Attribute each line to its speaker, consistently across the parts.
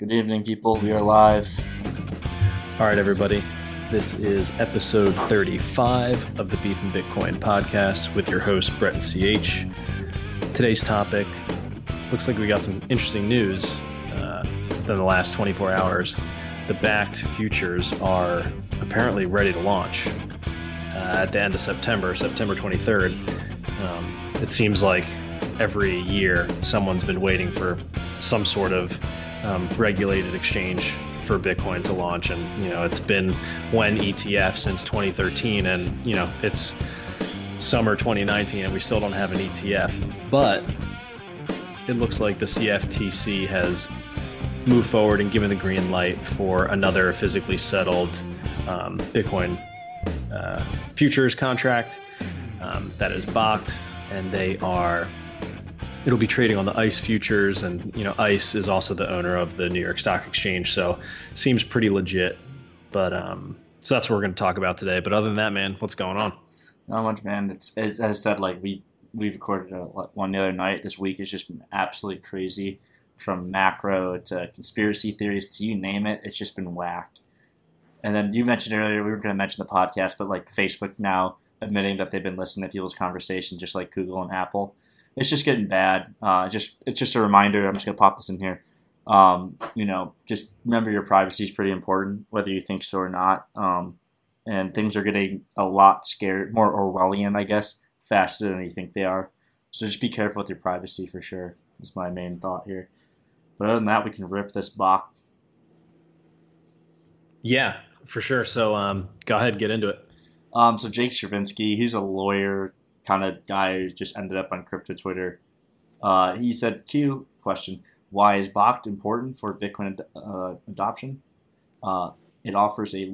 Speaker 1: Good evening, people. We are live.
Speaker 2: All right, everybody. This is episode 35 of the Beef and Bitcoin podcast with your host, Brett and CH. Today's topic looks like we got some interesting news uh, within the last 24 hours. The Bakkt futures are apparently ready to launch uh, at the end of September, September 23rd. Um, it seems like every year someone's been waiting for some sort of um, regulated exchange for Bitcoin to launch, and you know it's been when ETF since 2013, and you know it's summer 2019, and we still don't have an ETF. But it looks like the CFTC has moved forward and given the green light for another physically settled um, Bitcoin uh, futures contract um, that is Bakkt, and they are it'll be trading on the ICE futures, and you know ICE is also the owner of the New York Stock Exchange, so seems pretty legit. But um, so that's what we're going to talk about today. But other than that, man, what's going on?
Speaker 1: Not much, man. It's, it's as I said, like we we recorded a, one the other night. This week has just been absolutely crazy, from macro to conspiracy theories to you name it. It's just been whacked. And then you mentioned earlier we were going to mention the podcast, but like Facebook now admitting that they've been listening to people's conversation, just like Google and Apple it's just getting bad. Uh, just it's just a reminder. I'm just gonna pop this in here. Um, you know, just remember your privacy is pretty important, whether you think so or not. Um, and things are getting a lot scared, more Orwellian, I guess, faster than you think they are. So just be careful with your privacy for sure. Is my main thought here. But other than that, we can rip this box.
Speaker 2: Yeah, for sure. So um, go ahead, get into it.
Speaker 1: Um, so Jake Chervinsky, he's a lawyer, kind of guy who just ended up on crypto Twitter. Uh, he said, Q question, why is Bakkt important for Bitcoin ad- uh, adoption? Uh, it offers a,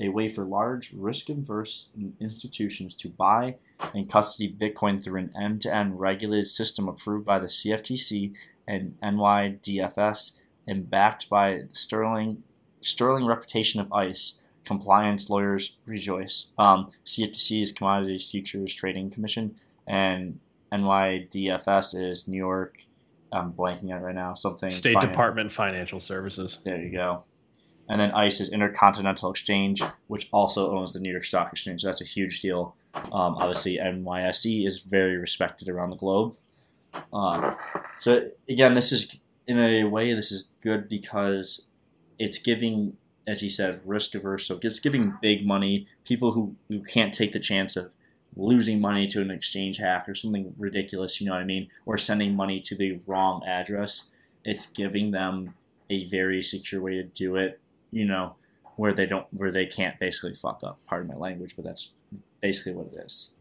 Speaker 1: a way for large, risk averse institutions to buy and custody Bitcoin through an end to end regulated system approved by the CFTC and NYDFS and backed by sterling, sterling reputation of ICE compliance lawyers rejoice. Um, CFTC is Commodities Futures Trading Commission, and NYDFS is New York. I'm blanking out right now. Something
Speaker 2: State. Department Financial Services.
Speaker 1: There you go. And then ICE is Intercontinental Exchange, which also owns the New York Stock Exchange. So that's a huge deal. Um, obviously, NYSE is very respected around the globe. Um, so again, this is in a way this is good because it's giving as he said, risk averse. So it's giving big money, people who, who can't take the chance of losing money to an exchange hack or something ridiculous, you know what I mean, or sending money to the wrong address. It's giving them a very secure way to do it, you know, where they don't where they can't basically fuck up. Pardon my language, but that's basically what it is.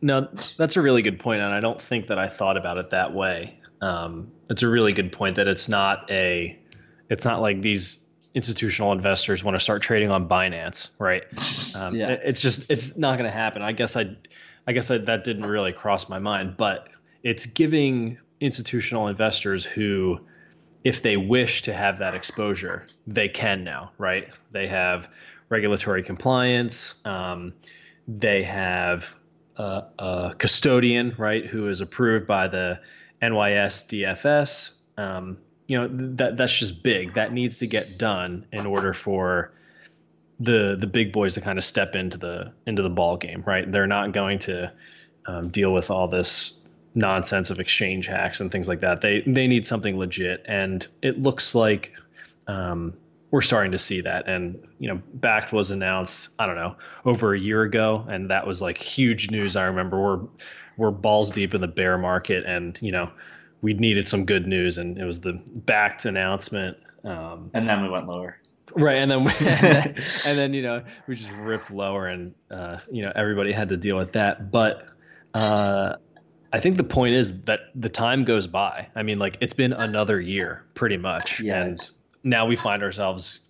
Speaker 2: No, that's a really good point, and I don't think that I thought about it that way. Um, it's a really good point that it's not a, it's not like these institutional investors want to start trading on Binance, right? Um, yeah. It's just it's not going to happen. I guess I, I guess I, that didn't really cross my mind, but it's giving institutional investors who, if they wish to have that exposure, they can now, right? They have regulatory compliance. Um, they have a, a, custodian, right, who is approved by the NYSDFS. Um, you know that that's just big. That needs to get done in order for the the big boys to kind of step into the into the ball game, right? They're not going to um, deal with all this nonsense of exchange hacks and things like that. They they need something legit, and it looks like um, we're starting to see that. And you know, Bakkt was announced I don't know over a year ago, and that was like huge news. I remember we're we're balls deep in the bear market, and you know we needed some good news, and it was the Bakkt announcement. Um,
Speaker 1: and then we went lower.
Speaker 2: Right, and then, we, and then, and then you know we just ripped lower, and uh, you know everybody had to deal with that. But uh, I think the point is that the time goes by. I mean, like it's been another year, pretty much, yeah, and now we find ourselves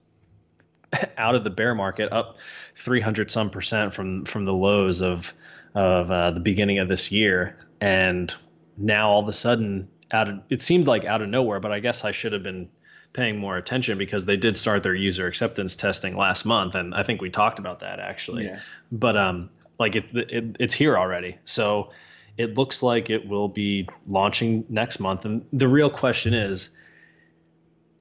Speaker 2: out of the bear market, up 300 some percent from from the lows of of uh, the beginning of this year, and now all of a sudden out of it seemed like out of nowhere, but I guess I should have been paying more attention because they did start their user acceptance testing last month, and I think we talked about that actually. Yeah. But um, like it, it it's here already, so it looks like it will be launching next month. And the real question is,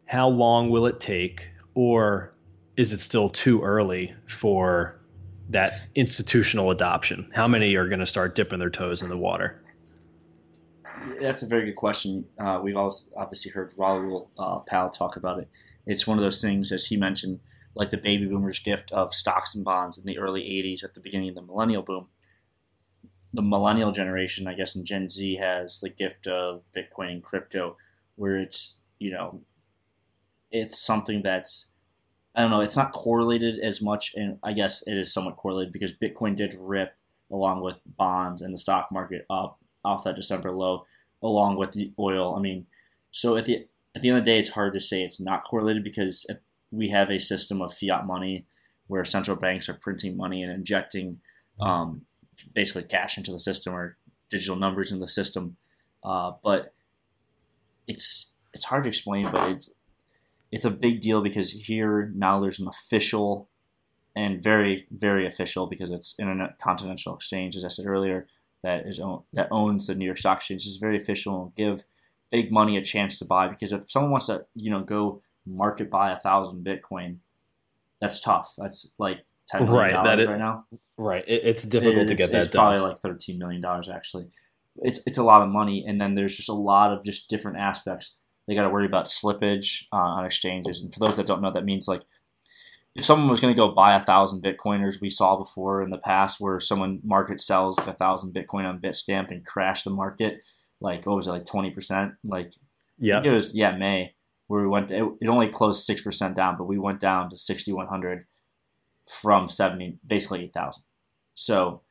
Speaker 2: how long will it take, or is it still too early for that institutional adoption? How many are going to start dipping their toes in the water?
Speaker 1: That's a very good question. Uh, we've also obviously heard Raoul uh, Pal talk about it. It's one of those things, as he mentioned, like the baby boomers' gift of stocks and bonds in the early 80s at the beginning of the millennial boom. The millennial generation, I guess, in Gen Z has the gift of Bitcoin and crypto, where it's, you know, it's something that's I don't know, it's not correlated as much, and I guess it is somewhat correlated because Bitcoin did rip along with bonds and the stock market up off that December low, along with the oil. I mean, so at the at the end of the day, it's hard to say it's not correlated because we have a system of fiat money where central banks are printing money and injecting um, basically cash into the system or digital numbers in the system. Uh, but it's it's hard to explain, but it's it's a big deal because here now there's an official and very very official because it's Intercontinental Exchange as I said earlier that is own, that owns the New York Stock Exchange is very official and give big money a chance to buy because if someone wants to you know go market buy a thousand Bitcoin, that's tough. That's like ten million right, dollars right now.
Speaker 2: Right, it, it's difficult it, to get that
Speaker 1: it's done. Probably like thirteen million dollars actually. It's it's a lot of money, and then there's just a lot of just different aspects they got to worry about slippage uh, on exchanges. And for those that don't know, that means like if someone was going to go buy a thousand Bitcoiners, we saw before in the past where someone market sells a thousand Bitcoin on Bitstamp and crash the market, like what was it, like twenty percent? Like yeah, it was yeah May where we went. To, it, only closed six percent down, but we went down to sixty one hundred from seventy, basically eight thousand. So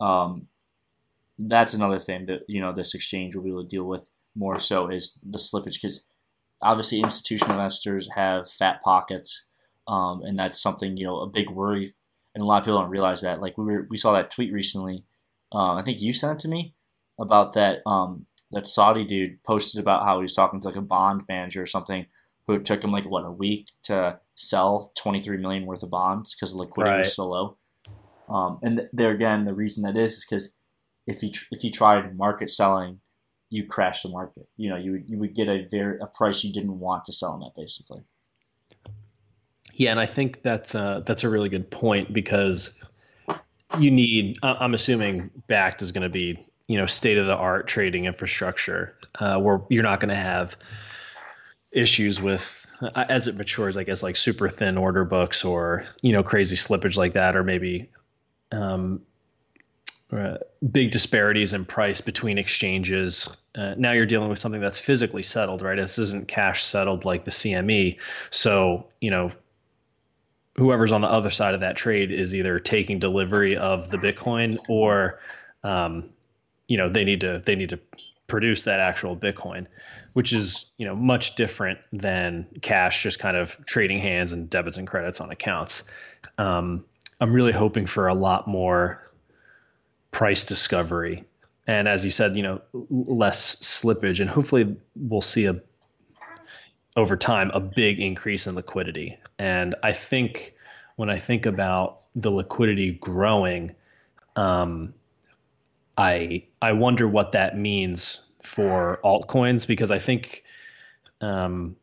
Speaker 1: um, that's another thing that you know this exchange will be able to deal with more so is the slippage because obviously institutional investors have fat pockets, um, and that's something you know a big worry, and a lot of people don't realize that. Like we were, we saw that tweet recently. Um, I think you sent it to me about that um, that Saudi dude posted about how he was talking to like a bond manager or something who took him like what a week to sell 23 million worth of bonds because liquidity right. was so low. Um, and there again, the reason that is is because if he tr- if he tried market selling you crash the market. You know, you would you would get a very a price you didn't want to sell on that basically.
Speaker 2: Yeah, and I think that's that's a really good point because you need. I'm assuming Bakkt is going to be you know state of the art trading infrastructure uh, where you're not going to have issues with uh, as it matures. I guess like super thin order books or you know crazy slippage like that, or maybe um, uh, big disparities in price between exchanges. Uh, now you're dealing with something that's physically settled, right? This isn't cash settled like the CME. So, you know, whoever's on the other side of that trade is either taking delivery of the Bitcoin or, um, you know, they need to they need to produce that actual Bitcoin, which is you know much different than cash just kind of trading hands and debits and credits on accounts. Um, I'm really hoping for a lot more price discovery and as you said you know less slippage and hopefully we'll see a over time a big increase in liquidity and i think when i think about the liquidity growing um, i i wonder what that means for altcoins because i think um,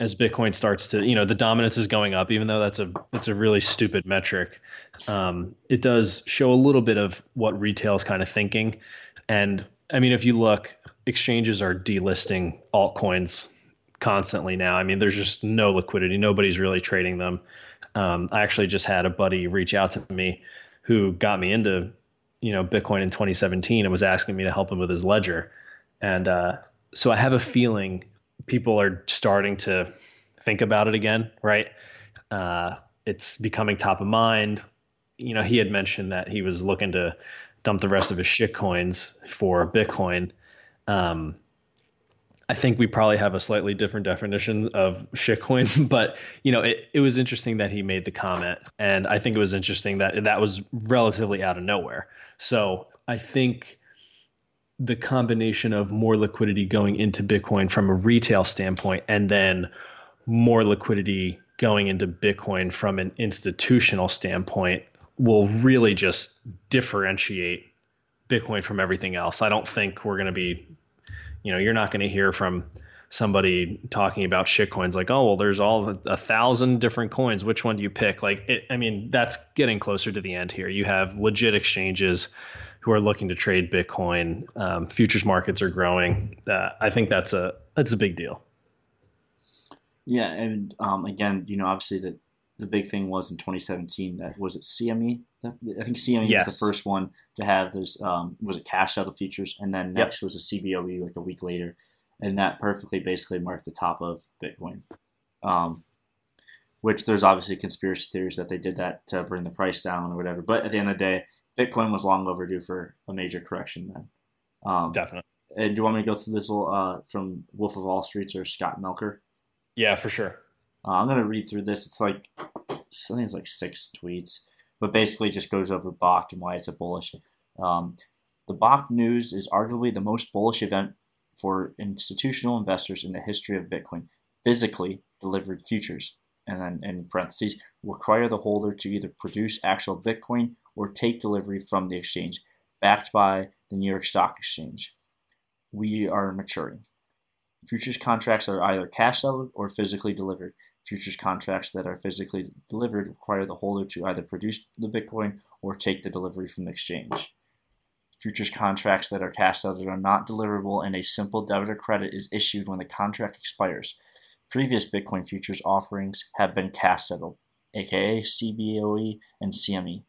Speaker 2: as Bitcoin starts to, you know, the dominance is going up, even though that's a that's a really stupid metric. Um, it does show a little bit of what retail is kind of thinking. And I mean, if you look, exchanges are delisting altcoins constantly now. I mean, there's just no liquidity. Nobody's really trading them. Um, I actually just had a buddy reach out to me who got me into, you know, Bitcoin in 2017 and was asking me to help him with his ledger. And uh, so I have a feeling people are starting to think about it again, right? Uh, it's becoming top of mind. You know, he had mentioned that he was looking to dump the rest of his shit coins for Bitcoin. Um, I think we probably have a slightly different definition of shitcoin, but you know, it, it was interesting that he made the comment, and I think it was interesting that that was relatively out of nowhere. So I think the combination of more liquidity going into Bitcoin from a retail standpoint and then more liquidity going into Bitcoin from an institutional standpoint will really just differentiate Bitcoin from everything else. I don't think we're going to be, you know, you're not going to hear from somebody talking about shit coins like oh well there's all a, thousand different coins. Which one do you pick? Like it, i mean that's getting closer to the end here. You have legit exchanges who are looking to trade bitcoin. Um, futures markets are growing. Uh, i think that's a that's a big deal.
Speaker 1: Yeah and um, again you know obviously the, the big thing was in 2017 that was it cme I think CME yes. was the first one to have those. Um, was it cash settle futures, and then next yep. was a CBOE like a week later, and that perfectly basically marked the top of Bitcoin. Um, which there's obviously conspiracy theories that they did that to bring the price down or whatever. But at the end of the day, Bitcoin was long overdue for a major correction then.
Speaker 2: Um, Definitely.
Speaker 1: And do you want me to go through this little uh, from Wolf of All Streets or Scott Melker?
Speaker 2: Yeah, for sure.
Speaker 1: Uh, I'm gonna read through this. It's like I think it's like six tweets but basically just goes over Bakkt and why it's a bullish. Um, the Bakkt news is arguably the most bullish event for institutional investors in the history of Bitcoin. Physically delivered futures, and then in parentheses, require the holder to either produce actual Bitcoin or take delivery from the exchange, backed by the New York Stock Exchange. We are maturing. Futures contracts are either cash settled or physically delivered. Futures contracts that are physically delivered require the holder to either produce the Bitcoin or take the delivery from the exchange. Futures contracts that are cash settled are not deliverable, and a simple debit or credit is issued when the contract expires. Previous Bitcoin futures offerings have been cash settled, aka CBOE and CME.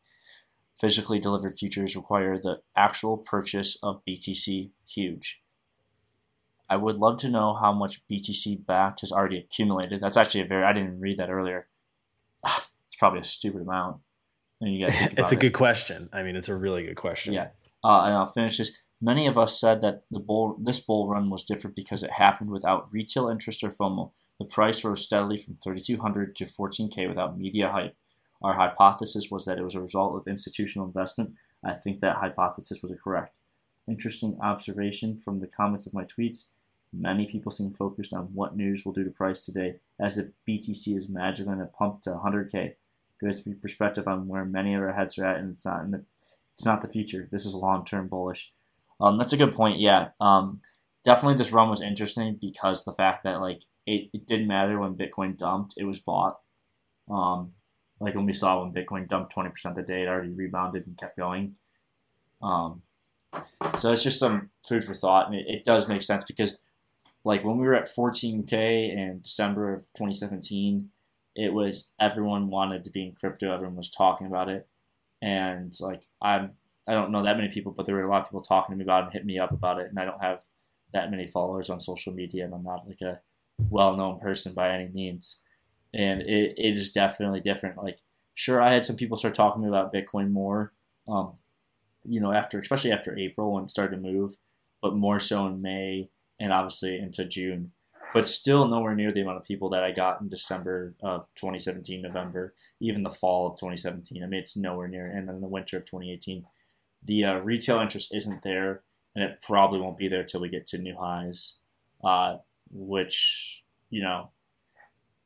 Speaker 1: Physically delivered futures require the actual purchase of BTC huge. I would love to know how much BTC Bakkt has already accumulated. That's actually a very I didn't read that earlier. it's probably a stupid amount.
Speaker 2: it's a it. good question. I mean, it's a really good question.
Speaker 1: Yeah. Uh, and I'll finish this. Many of us said that the bull this bull run was different because it happened without retail interest or FOMO. The price rose steadily from 3,200 to 14k without media hype. Our hypothesis was that it was a result of institutional investment. I think that hypothesis was correct. Interesting observation from the comments of my tweets. Many people seem focused on what news will do to price today, as if BTC is magically going to pump to 100k. Good perspective on where many of our heads are at, and it's not the it's not the future. This is long-term bullish. Um, that's a good point. Yeah, um, definitely this run was interesting because the fact that like it, it didn't matter when Bitcoin dumped, it was bought. Um, like when we saw when Bitcoin dumped 20% the day, it already rebounded and kept going. Um, so it's just some food for thought, and it, it does make sense because like when we were at 14k in December of 2017, it was everyone wanted to be in crypto. Everyone was talking about it, and like I'm I don't know that many people, but there were a lot of people talking to me about it and hit me up about it. And I don't have that many followers on social media, and I'm not like a well-known person by any means. And it, it is definitely different. Like, sure, I had some people start talking to me about Bitcoin more, um, you know, after especially after April when it started to move, but more so in May and obviously into June, but still nowhere near the amount of people that I got in December of 2017, November, even the fall of 2017. I mean, it's nowhere near, and then the winter of 2018. The uh, retail interest isn't there, and it probably won't be there till we get to new highs, uh, which you know,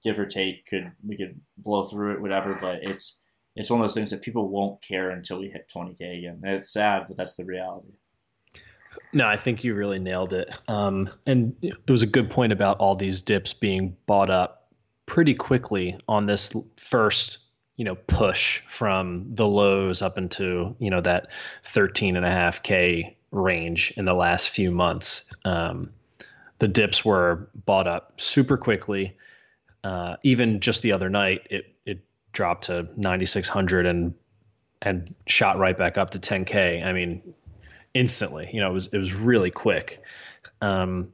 Speaker 1: give or take, could we could blow through it, whatever. But it's it's one of those things that people won't care until we hit 20k again. And it's sad, but that's the reality.
Speaker 2: No, I think you really nailed it. Um, and it was a good point about all these dips being bought up pretty quickly on this first, you know, push from the lows up into, you know, that 13 and a half K range in the last few months. Um, the dips were bought up super quickly. Uh, even just the other night, it, it dropped to 9,600 and, and shot right back up to 10K. I mean, instantly. You know, it was it was really quick, um,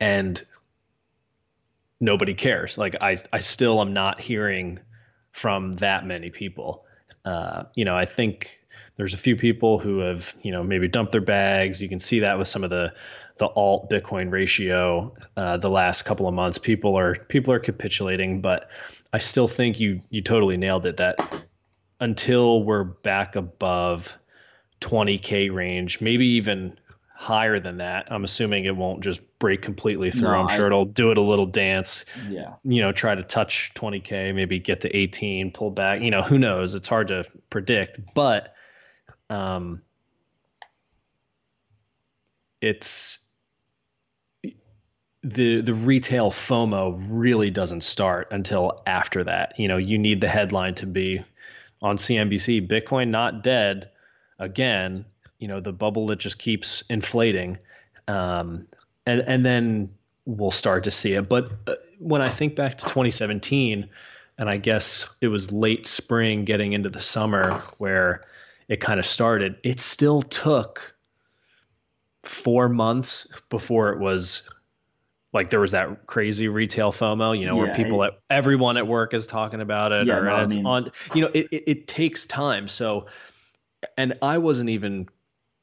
Speaker 2: and nobody cares. Like I I still am not hearing from that many people. Uh, you know, I think there's a few people who have you know maybe dumped their bags. You can see that with some of the the alt Bitcoin ratio uh, the last couple of months. People are people are capitulating, but I still think you you totally nailed it. That until we're back above 20k range, maybe even higher than that. I'm assuming it won't just break completely through. No, I'm sure I, it'll do it a little dance.
Speaker 1: Yeah.
Speaker 2: You know, try to touch 20k, maybe get to 18, pull back. You know, who knows? It's hard to predict, but um it's the the retail FOMO really doesn't start until after that. You know, you need the headline to be on CNBC, Bitcoin not dead again. You know, the bubble that just keeps inflating, um, and and then we'll start to see it. But uh, when I think back to 2017, and I guess it was late spring, getting into the summer, where it kind of started. It still took four months before it was like there was that crazy retail FOMO, you know, yeah, where people at everyone at work is talking about it, yeah, or no, it's I mean, on. You know, it, it, it takes time. So, and I wasn't even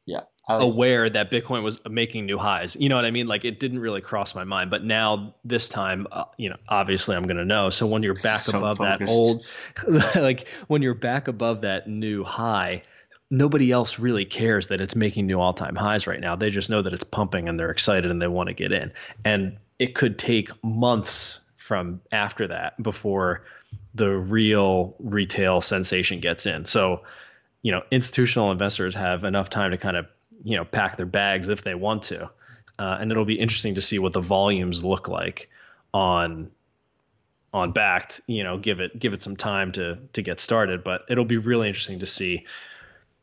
Speaker 1: yeah
Speaker 2: like aware that Bitcoin was making new highs. You know what I mean? Like it didn't really cross my mind. But now this time, uh, you know, obviously I'm going to know. So when you're back so above focused. that old, like when you're back above that new high nobody else really cares that it's making new all-time highs right now. They just know that it's pumping and they're excited and they want to get in. And it could take months from after that before the real retail sensation gets in. So, you know, institutional investors have enough time to kind of, you know, pack their bags if they want to. Uh, and it'll be interesting to see what the volumes look like on on Bakkt. you know give it give it some time to to get started but it'll be really interesting to see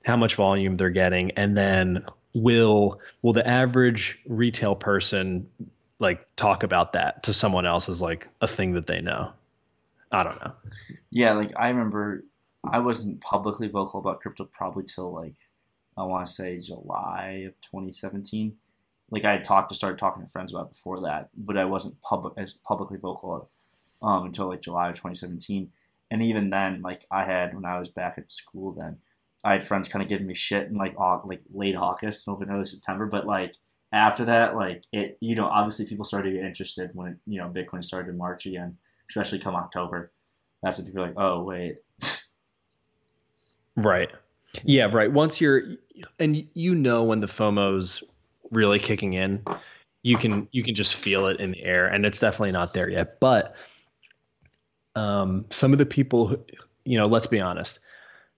Speaker 2: how much volume they're getting, and then will will the average retail person like talk about that to someone else as like a thing that they know? I don't know.
Speaker 1: Yeah, like I remember I wasn't publicly vocal about crypto probably till like I want to say July of 2017. Like I had talked to start talking to friends about before that, but I wasn't public as publicly vocal um, until like July of 2017. And even then, like I had when I was back at school then, I had friends kind of giving me shit in like like late August, November, September, but like after that, like it, you know, obviously people started to get interested when you know Bitcoin started to march again, especially come October. That's when people are like, oh wait.
Speaker 2: Right. Yeah. Right. Once you're, and you know when the FOMO's really kicking in, you can you can just feel it in the air, and it's definitely not there yet. But um, some of the people, who, you know, let's be honest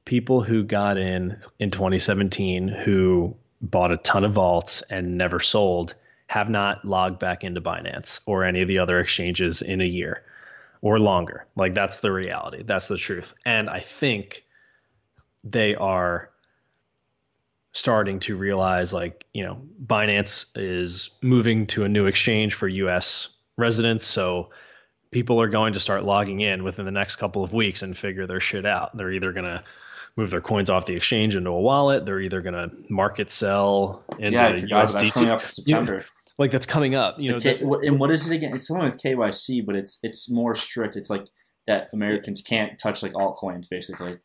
Speaker 2: people who got in in 2017 who bought a ton of vaults and never sold have not logged back into Binance or any of the other exchanges in a year or longer. Like that's the reality. That's the truth. And I think they are starting to realize like, you know, Binance is moving to a new exchange for US residents, so people are going to start logging in within the next couple of weeks and figure their shit out. They're either going to move their coins off the exchange into a wallet. They're either going to market sell into yeah, USDT. That's coming up in September. Know, like that's coming up. You know,
Speaker 1: K- and what is it again? It's something with KYC, but it's it's more strict. It's like that Americans can't touch like altcoins, basically.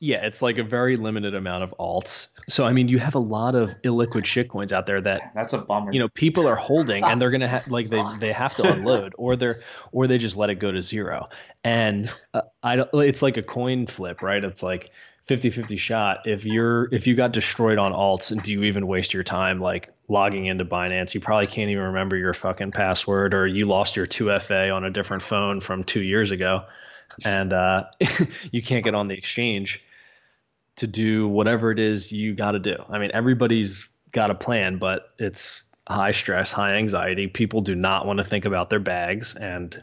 Speaker 2: Yeah, it's like a very limited amount of alts. So I mean, you have a lot of illiquid shitcoins out there that
Speaker 1: that's a bummer.
Speaker 2: You know, people are holding and they're gonna have like they they have to unload or they're or they just let it go to zero. And uh, I don't. It's like a coin flip, right? It's like 50-50 shot if you're if you got destroyed on alts do you even waste your time like logging into binance you probably can't even remember your fucking password or you lost your 2fa on a different phone from two years ago and uh, you can't get on the exchange to do whatever it is you got to do i mean everybody's got a plan but it's high stress high anxiety people do not want to think about their bags and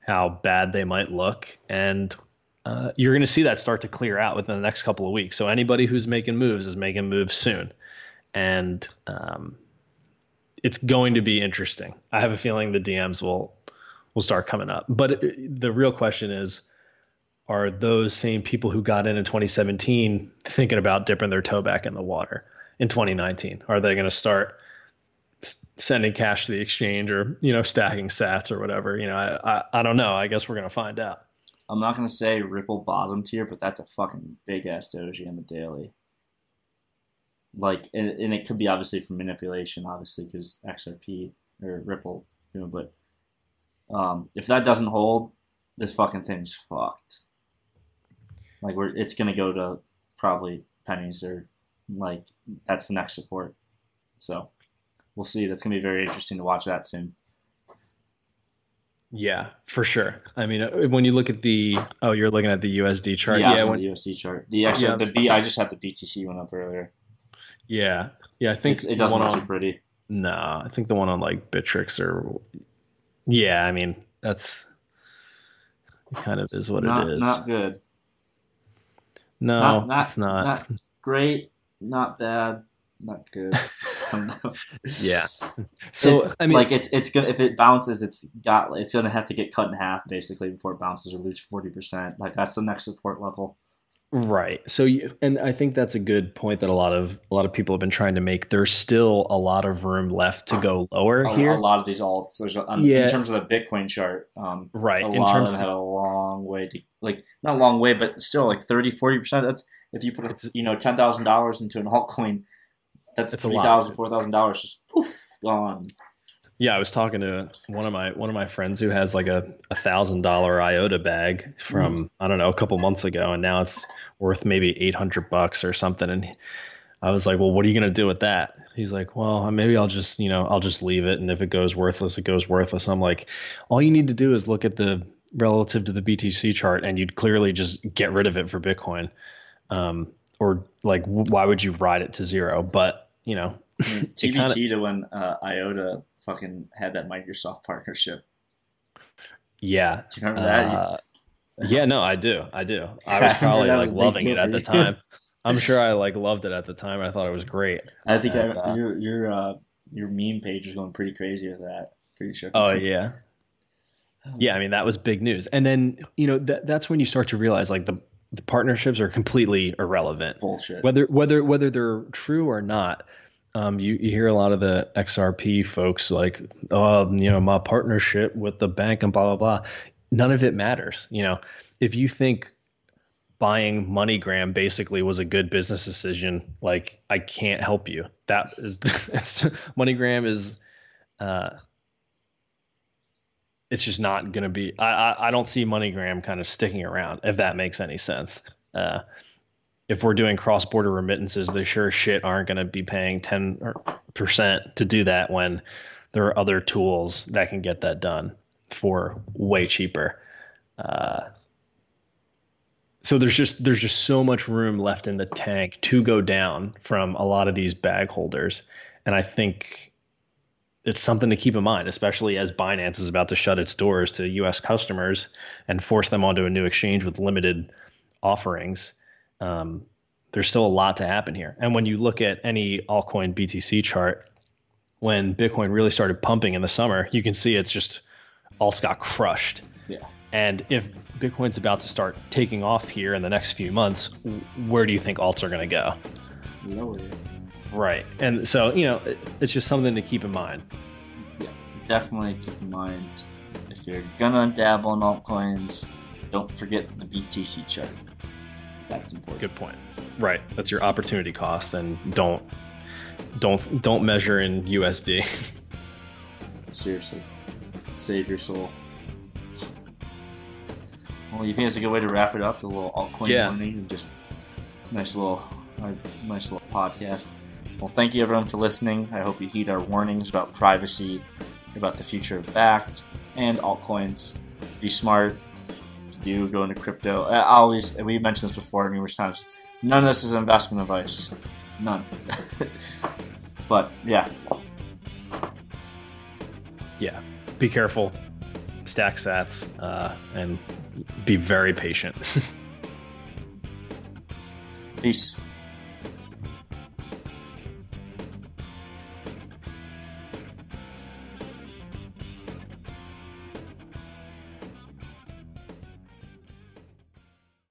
Speaker 2: how bad they might look and uh, you're going to see that start to clear out within the next couple of weeks. So anybody who's making moves is making moves soon, and um, it's going to be interesting. I have a feeling the DMs will will start coming up. But it, the real question is, are those same people who got in in 2017 thinking about dipping their toe back in the water in 2019? Are they going to start sending cash to the exchange or you know stacking sats or whatever? You know, I I, I don't know. I guess we're going to find out.
Speaker 1: I'm not gonna say Ripple bottom tier, but that's a fucking big ass doji on the daily. Like, and, and it could be obviously for manipulation, obviously, because XRP or Ripple, you know. But um, if that doesn't hold, this fucking thing's fucked. Like, we're it's gonna go to probably pennies or like that's the next support. So we'll see. That's gonna be very interesting to watch that soon.
Speaker 2: Yeah, for sure. I mean, uh, when you look at the oh, you're looking at the USD chart.
Speaker 1: Yeah, yeah when, the USD chart. The actually yeah, the B. I just had the BTC one up earlier.
Speaker 2: Yeah, yeah. I think
Speaker 1: it's, it doesn't look on, pretty.
Speaker 2: No, I think the one on like Bittrex or yeah, I mean that's it kind of is what
Speaker 1: not,
Speaker 2: it is.
Speaker 1: Not good.
Speaker 2: No,
Speaker 1: not, not,
Speaker 2: it's not.
Speaker 1: not great. Not bad. Not good.
Speaker 2: yeah. So
Speaker 1: it's,
Speaker 2: I mean,
Speaker 1: like it's it's gonna if it bounces, it's got it's gonna have to get cut in half basically before it bounces or lose forty percent. Like that's the next support level.
Speaker 2: Right. So, you, and I think that's a good point that a lot of a lot of people have been trying to make. There's still a lot of room left to go lower
Speaker 1: a,
Speaker 2: here.
Speaker 1: A lot of these alts, there's a,
Speaker 2: Yeah.
Speaker 1: in terms of the Bitcoin chart, um,
Speaker 2: right.
Speaker 1: a
Speaker 2: In
Speaker 1: lot
Speaker 2: terms
Speaker 1: of them
Speaker 2: of
Speaker 1: had a long way to like not a long way, but still like 30, 40 percent. That's if you put
Speaker 2: It's-
Speaker 1: you know ten thousand dollars into an altcoin, that's three thousand, four thousand dollars just poof gone.
Speaker 2: Yeah, I was talking to one of my one of my friends who has like a a thousand dollar IOTA bag from mm-hmm. I don't know a couple months ago, and now it's worth maybe eight hundred bucks or something. And I was like, "Well, what are you gonna do with that?" He's like, "Well, maybe I'll just you know I'll just leave it, and if it goes worthless, it goes worthless." I'm like, "All you need to do is look at the relative to the BTC chart, and you'd clearly just get rid of it for Bitcoin, um, or like w- why would you ride it to zero? But you know,
Speaker 1: I mean, TBT
Speaker 2: kinda-
Speaker 1: to when uh, IOTA fucking had that Microsoft partnership.
Speaker 2: yeah,
Speaker 1: Do you remember that?
Speaker 2: Uh, yeah, no, I do. I do. I was probably like loving it at the time. I'm sure I like loved it at the time. I thought it was great.
Speaker 1: I think
Speaker 2: and,
Speaker 1: I,
Speaker 2: uh,
Speaker 1: your your uh, your meme page was going pretty crazy with that. Pretty sure.
Speaker 2: Oh yeah. Yeah, I mean that was big news. And then, you know, that that's when you start to realize like the the partnerships are completely irrelevant.
Speaker 1: bullshit.
Speaker 2: Whether whether whether they're true or not. Um, you, you hear a lot of the XRP folks like, oh, you know, my partnership with the bank and blah blah blah. None of it matters. You know, if you think buying MoneyGram basically was a good business decision, like I can't help you. That is MoneyGram is uh it's just not going to be I, I I don't see MoneyGram kind of sticking around if that makes any sense. Uh if we're doing cross-border remittances, they sure as shit aren't going to be paying 10% to do that when there are other tools that can get that done for way cheaper. Uh, so there's just there's just so much room left in the tank to go down from a lot of these bag holders, and I think it's something to keep in mind, especially as Binance is about to shut its doors to U.S. customers and force them onto a new exchange with limited offerings. Um, there's still a lot to happen here, and when you look at any altcoin BTC chart, when Bitcoin really started pumping in the summer, you can see it's just alts got crushed.
Speaker 1: Yeah.
Speaker 2: And if Bitcoin's about to start taking off here in the next few months, where do you think alts are going to go?
Speaker 1: Lower.
Speaker 2: Right. And so, you know, it, it's just something to keep in mind.
Speaker 1: Yeah, definitely keep in mind if you're gonna dabble in altcoins, don't forget the BTC chart. That's important.
Speaker 2: Good point. Right. That's your opportunity cost and don't don't don't measure in USD.
Speaker 1: Seriously, save your soul. Well, you think it's a good way to wrap it up? A little altcoin
Speaker 2: Yeah.
Speaker 1: warning and just nice little, nice little podcast. Well, thank you everyone for listening. I hope you heed our warnings about privacy, about the future of Bakkt and altcoins. Be smart. You do go into crypto. I always we mentioned this before numerous times. None of this is investment advice. None. but yeah,
Speaker 2: yeah. Be careful. Stack sats uh, and be very patient.
Speaker 1: peace.